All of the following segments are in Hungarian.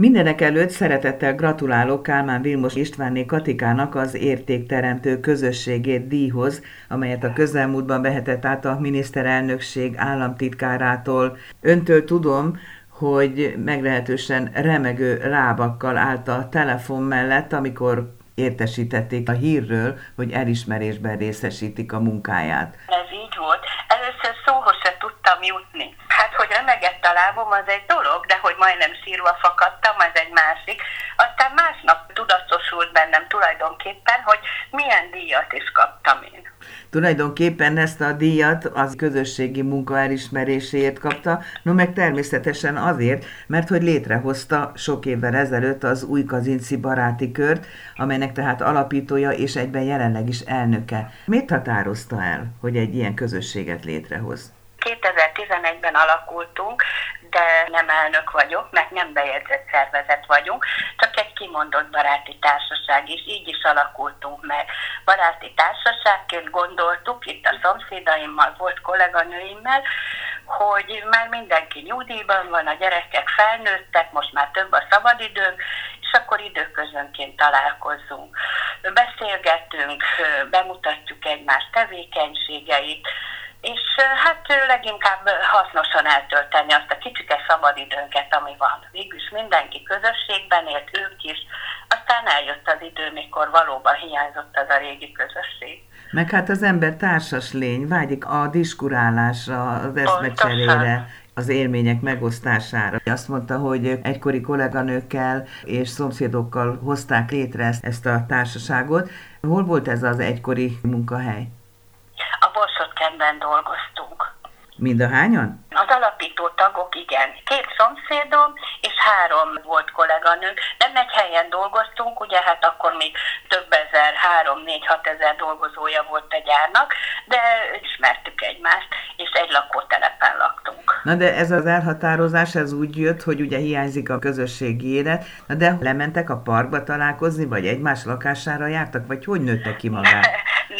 Mindenek előtt szeretettel gratulálok Kálmán Vilmos Istvánné Katikának az értékteremtő közösségét díjhoz, amelyet a közelmúltban vehetett át a miniszterelnökség államtitkárától. Öntől tudom, hogy meglehetősen remegő lábakkal állt a telefon mellett, amikor értesítették a hírről, hogy elismerésben részesítik a munkáját. Ez így volt. Először szóhoz se tudtam jutni. Hát, hogy remegett a lábom, az egy dolog, de hogy majdnem sírva fakadtam, az egy másik. Aztán másnap tudatosult bennem tulajdonképpen, hogy milyen díjat is kaptam én. Tulajdonképpen ezt a díjat az közösségi munka elismeréséért kapta, no meg természetesen azért, mert hogy létrehozta sok évvel ezelőtt az új Kazinci baráti kört, amelynek tehát alapítója és egyben jelenleg is elnöke. Mit határozta el, hogy egy ilyen közösséget létrehoz? 2011-ben alakultunk, de nem elnök vagyok, mert nem bejegyzett szervezet vagyunk, csak egy kimondott baráti társaság is, így is alakultunk meg. Baráti társaságként gondoltuk, itt a szomszédaimmal, volt kolléganőimmel, hogy már mindenki nyugdíjban van, a gyerekek felnőttek, most már több a szabadidőnk, és akkor időközönként találkozzunk. Beszélgetünk, bemutatjuk egymás tevékenységeit, és hát leginkább hasznosan eltölteni azt a kicsike szabadidőnket, ami van. Végülis mindenki közösségben élt, ők is, aztán eljött az idő, mikor valóban hiányzott az a régi közösség. Meg hát az ember társas lény, vágyik a diskurálásra, az eszmecserére, az élmények megosztására. Azt mondta, hogy egykori kolléganőkkel és szomszédokkal hozták létre ezt a társaságot. Hol volt ez az egykori munkahely? Borsodkenben dolgoztunk. Mind a hányan? Az alapító tagok, igen. Két szomszédom és három volt kolléganőnk. Nem egy helyen dolgoztunk, ugye hát akkor még több ezer, három, négy, hat ezer dolgozója volt a gyárnak, de ismertük egymást, és egy lakótelepen laktunk. Na de ez az elhatározás, ez úgy jött, hogy ugye hiányzik a közösségi élet, na de lementek a parkba találkozni, vagy egymás lakására jártak, vagy hogy nőttek ki magát?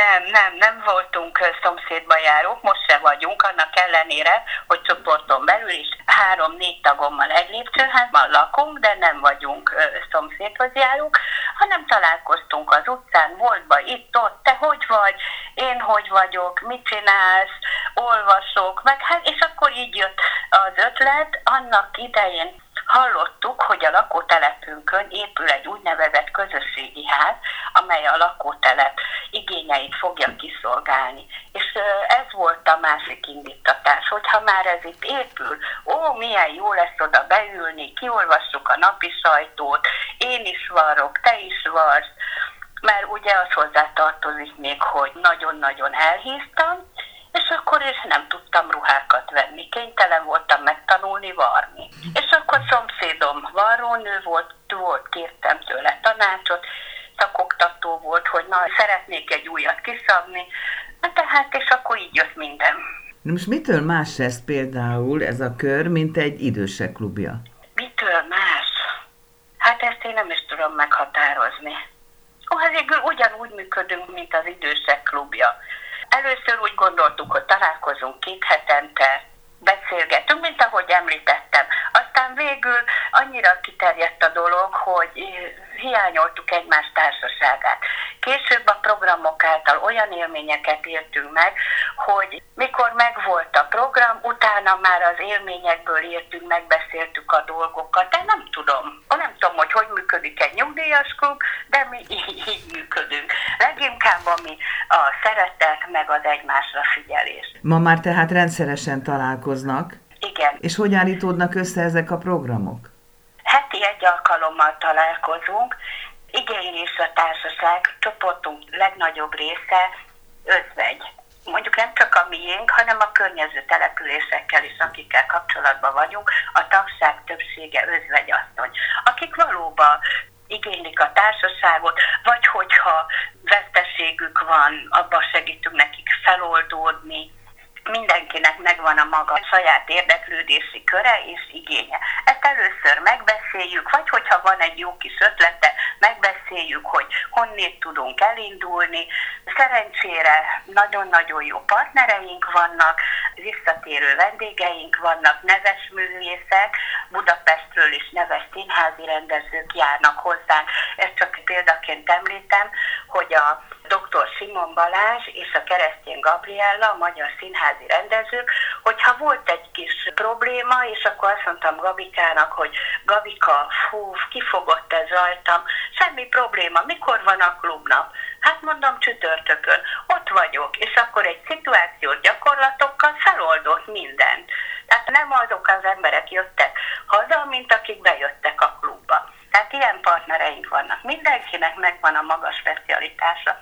Nem, nem, nem voltunk szomszédba járók, most se vagyunk, annak ellenére, hogy csoporton belül is három-négy tagommal egy lépcsőházban lakunk, de nem vagyunk szomszédhoz járók, hanem találkoztunk az utcán, boltba, itt-ott, te hogy vagy, én hogy vagyok, mit csinálsz, olvasok, meg hát, és akkor így jött az ötlet, annak idején Hallottuk, hogy a lakótelepünkön épül egy úgynevezett közösségi ház, amely a lakótelep igényeit fogja kiszolgálni. És ez volt a másik indítatás, hogyha már ez itt épül, ó, milyen jó lesz oda beülni, kiolvassuk a napi sajtót, én is varok, te is varsz, mert ugye az hozzá tartozik még, hogy nagyon-nagyon elhíztam, és akkor is nem tudtam ruhákat venni. Kénytelen voltam megtanulni varni. És akkor szomszédom varrónő volt, volt, kértem tőle tanácsot, szakoktató volt, hogy na, szeretnék egy újat kiszabni, na tehát, és akkor így jött minden. Na most mitől más ez például, ez a kör, mint egy idősek klubja? Mitől más? Hát ezt én nem is tudom meghatározni. Ó, hát végül ugyanúgy működünk, mint az idősek klubja. Először úgy gondoltuk, hogy találkozunk két hetente, beszélgetünk, mint ahogy említettem. Aztán végül annyira kiterjedt a dolog, hogy hiányoltuk egymás társaságát. Később a programok által olyan élményeket éltünk meg, hogy mikor megvolt a program, utána már az élményekből értünk, megbeszéltük a dolgokat, de nem tudom. Nem tudom, hogy hogy működik egy nyugdíjas klub, de mi így működünk. Leginkább ami a szeretet, meg az egymásra figyelés. Ma már tehát rendszeresen találkoznak? Igen. És hogy állítódnak össze ezek a programok? Heti egy alkalommal találkozunk, igénylés a társaság, csoportunk legnagyobb része özvegy. Mondjuk nem csak a miénk, hanem a környező településekkel is, akikkel kapcsolatban vagyunk, a tagság többsége özvegyasszony, akik valóban igénylik a társaságot, vagy hogyha veszteségük van, abban segítünk nekik feloldódni, mindenkinek megvan a maga saját érdeklődési köre és igénye. Ezt először megbeszéljük, vagy hogyha van egy jó kis ötlete, megbeszéljük, hogy honnét tudunk elindulni. Szerencsére nagyon-nagyon jó partnereink vannak, visszatérő vendégeink vannak, neves művészek, Budapestről is neves színházi rendezők járnak hozzánk. Ezt csak példaként említem, hogy a dr. Simon Balázs és a keresztény Gabriella, a magyar színházi rendezők, hogyha volt egy kis probléma, és akkor azt mondtam Gabikának, hogy Gabika, fú, kifogott ez rajtam, semmi probléma, mikor van a klubnap? Hát mondom csütörtökön, ott vagyok, és akkor egy szituációt gyakorlatokkal feloldott mindent. Tehát nem azok az emberek jöttek haza, mint akik bejöttek a klubba. Tehát ilyen partnereink vannak. Mindenkinek megvan a maga specialitása.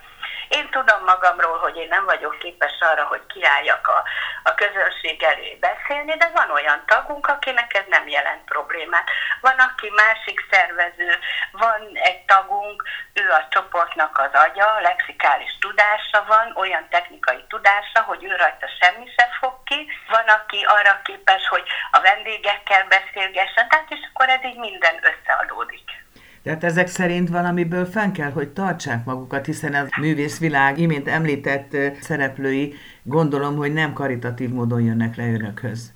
Én tudom magamról, hogy én nem vagyok képes arra, hogy kiálljak a, a közönség elé beszélni, de van olyan tagunk, akinek ez nem jelent problémát. Van, aki másik szervező, van egy tagunk, ő a csoportnak az agya, lexikális tudása van, olyan technikai tudása, hogy ő rajta semmi se fog ki. Van, aki arra képes, hogy a vendégekkel beszélgessen, tehát és akkor ez így minden összeadódik. Tehát ezek szerint valamiből fenn kell, hogy tartsák magukat, hiszen a művészvilág imént említett szereplői gondolom, hogy nem karitatív módon jönnek le önökhöz.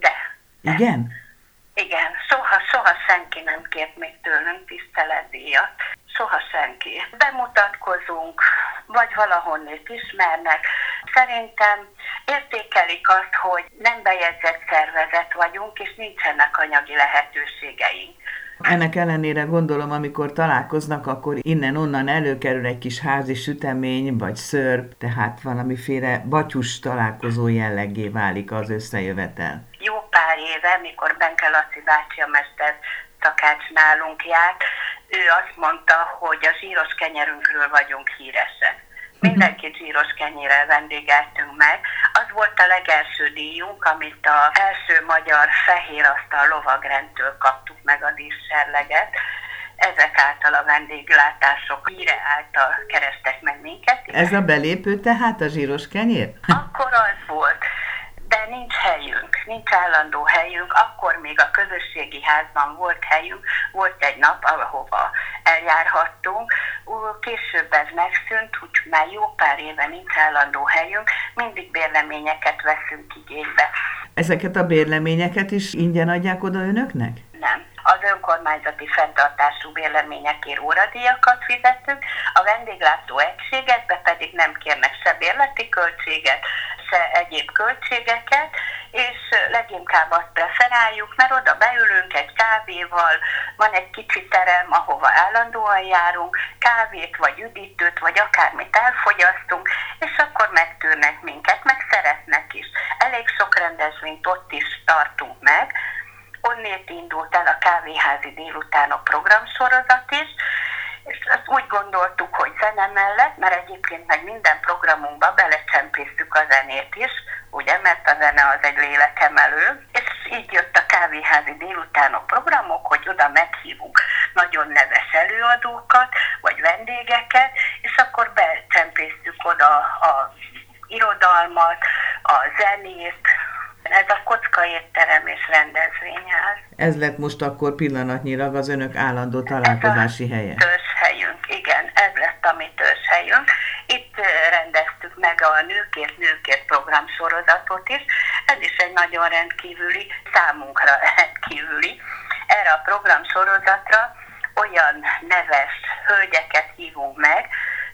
De. Igen? Igen, soha, soha senki nem kért még tőlünk tiszteletdíjat. Soha senki. Bemutatkozunk, vagy valahonnét ismernek. Szerintem értékelik azt, hogy nem bejegyzett szervezet vagyunk, és nincsenek anyagi lehetőségeink. Ennek ellenére gondolom, amikor találkoznak, akkor innen-onnan előkerül egy kis házi sütemény, vagy szörp, tehát valamiféle batyus találkozó jellegé válik az összejövetel. Jó pár éve, mikor Benke Laci bácsi a mester szakács nálunk járt, ő azt mondta, hogy a zsíros kenyerünkről vagyunk híresek. Mindenki zsíros kenyérrel vendégeltünk meg. Az volt a legelső díjunk, amit az első magyar fehér asztal lovagrendtől kaptuk meg a díszserleget. Ezek által a vendéglátások híre által kerestek meg minket. Ez a belépő tehát a zsíros kenyér? Akkor az volt de nincs helyünk, nincs állandó helyünk, akkor még a közösségi házban volt helyünk, volt egy nap, ahova eljárhattunk, később ez megszűnt, úgy már jó pár éve nincs állandó helyünk, mindig bérleményeket veszünk igénybe. Ezeket a bérleményeket is ingyen adják oda önöknek? Nem. Az önkormányzati fenntartású bérleményekért óradíjakat fizetünk, a vendéglátó egységekbe pedig nem kérnek se bérleti költséget, se egyéb költségeket, leginkább azt preferáljuk, mert oda beülünk egy kávéval, van egy kicsi terem, ahova állandóan járunk, kávét vagy üdítőt, vagy akármit elfogyasztunk, és akkor megtűrnek minket, meg szeretnek is. Elég sok rendezvényt ott is tartunk meg, onnét indult el a kávéházi délutánok programsorozat is, és azt úgy gondoltuk, hogy zene mellett, mert egyébként meg minden programunkba belecsempésztük a zenét is, ugye, mert a zene az egy lélekemelő, és így jött a kávéházi délutánok programok, hogy oda meghívunk nagyon neves előadókat, vagy vendégeket, és akkor becsempésztük oda a irodalmat, a zenét, ez a kocka étterem és rendezvényház. Ez lett most akkor pillanatnyilag az önök állandó találkozási helye. helyünk, igen, ez lett a mi helyünk. Itt rendeztük meg a Nőkért Nőkért program sorozatot is. Ez is egy nagyon rendkívüli, számunkra rendkívüli. Erre a program sorozatra olyan neves hölgyeket hívunk meg,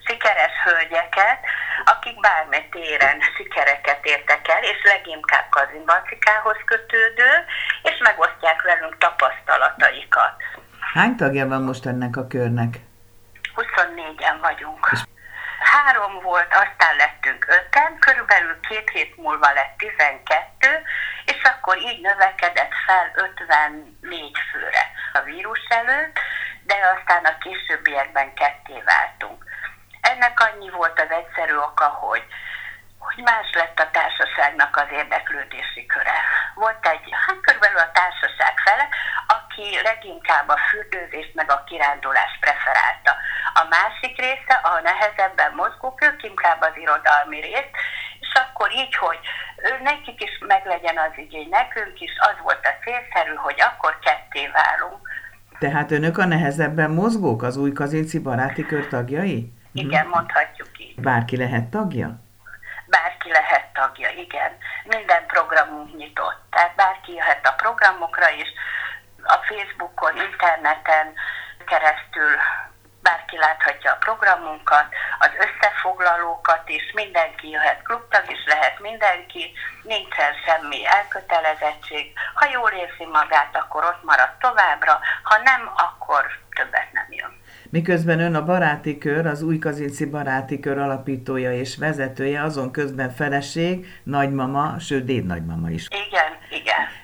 sikeres hölgyeket, akik bármely téren sikereket értek el, és leginkább Kazinbacikához kötődő, és megosztják velünk tapasztalataikat. Hány tagja van most ennek a körnek? 24-en vagyunk. És Három volt, aztán lettünk öten, körülbelül két hét múlva lett 12, és akkor így növekedett fel 54 főre a vírus előtt, de aztán a későbbiekben ketté váltunk. Ennek annyi volt az egyszerű oka, hogy, hogy más lett a társaságnak az érdeklődési köre. Volt egy, hát körülbelül a társaság fele, aki leginkább a fürdőzést meg a kirándulást preferálta. A másik része, a nehezebben mozgók, ők inkább az irodalmi részt, és akkor így, hogy nekik is meglegyen az igény, nekünk is, az volt a célszerű, hogy akkor ketté válunk. Tehát önök a nehezebben mozgók, az új Kazinci baráti kör tagjai? Igen, mondhatjuk így. Bárki lehet tagja? Bárki lehet tagja, igen. minden programunk nyitott. Tehát bárki jöhet a programokra is, a Facebookon, interneten keresztül bárki láthatja a programunkat, az összefoglalókat is, mindenki jöhet, klubtag is lehet mindenki, nincsen semmi elkötelezettség. Ha jól érzi magát, akkor ott marad továbbra, ha nem, akkor többet nem jön. Miközben ön a baráti kör, az új Kazinci baráti kör alapítója és vezetője, azon közben feleség, nagymama, sőt dédnagymama is. Igen, igen.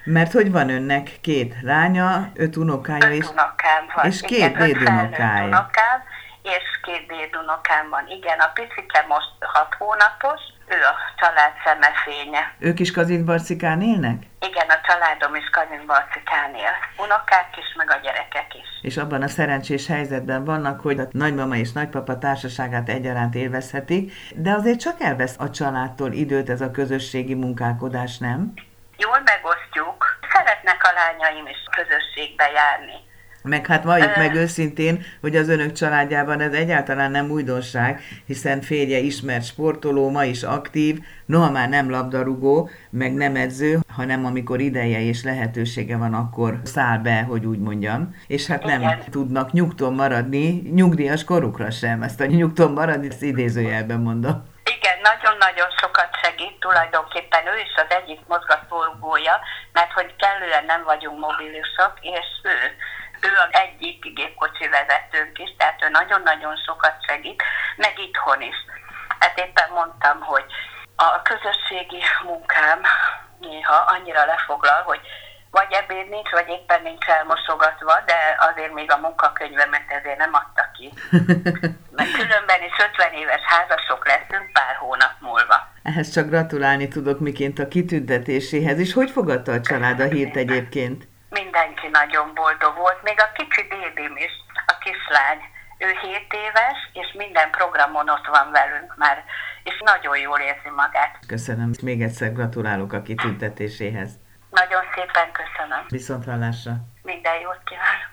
Mert hogy van önnek két lánya, öt unokája öt és, unokám van. és két dédunokája. unokám, és két dédunokám van. Igen, a picike most hat hónapos, ő a család szemefénye. Ők is Kazinbarcikán élnek? Igen, a családom is Kazinbarcikán él. Unokák is, meg a gyerekek is. És abban a szerencsés helyzetben vannak, hogy a nagymama és nagypapa társaságát egyaránt élvezhetik, de azért csak elvesz a családtól időt ez a közösségi munkálkodás, nem? Jól megosztjuk. Szeretnek a lányaim is közösségbe járni. Meg hát valljuk meg őszintén, hogy az önök családjában ez egyáltalán nem újdonság, hiszen férje ismert sportoló, ma is aktív, noha már nem labdarúgó, meg nem edző, hanem amikor ideje és lehetősége van, akkor száll be, hogy úgy mondjam, és hát nem Igen. tudnak nyugton maradni, nyugdíjas korukra sem, ezt a nyugton maradni, ezt idézőjelben mondom. Nagyon-nagyon sokat segít, tulajdonképpen ő is az egyik mozgatórugója, mert hogy kellően nem vagyunk mobilisok, és ő, ő az egyik gépkocsi vezetőnk is, tehát ő nagyon-nagyon sokat segít, meg itthon is. Hát éppen mondtam, hogy a közösségi munkám néha annyira lefoglal, hogy vagy ebéd nincs, vagy éppen nincs elmosogatva, de azért még a munkakönyvemet ezért nem adta ki. Mert különben is 50 éves házasok leszünk pár hónap múlva. Ehhez csak gratulálni tudok miként a kitüntetéséhez, és hogy fogadta a család a hírt egyébként? Mindenki nagyon boldog volt, még a kicsi dédim is, a kislány. Ő 7 éves, és minden programon ott van velünk már, és nagyon jól érzi magát. Köszönöm, még egyszer gratulálok a kitüntetéséhez. Nagyon szépen köszönöm. Viszont hallásra! Minden jót kívánok!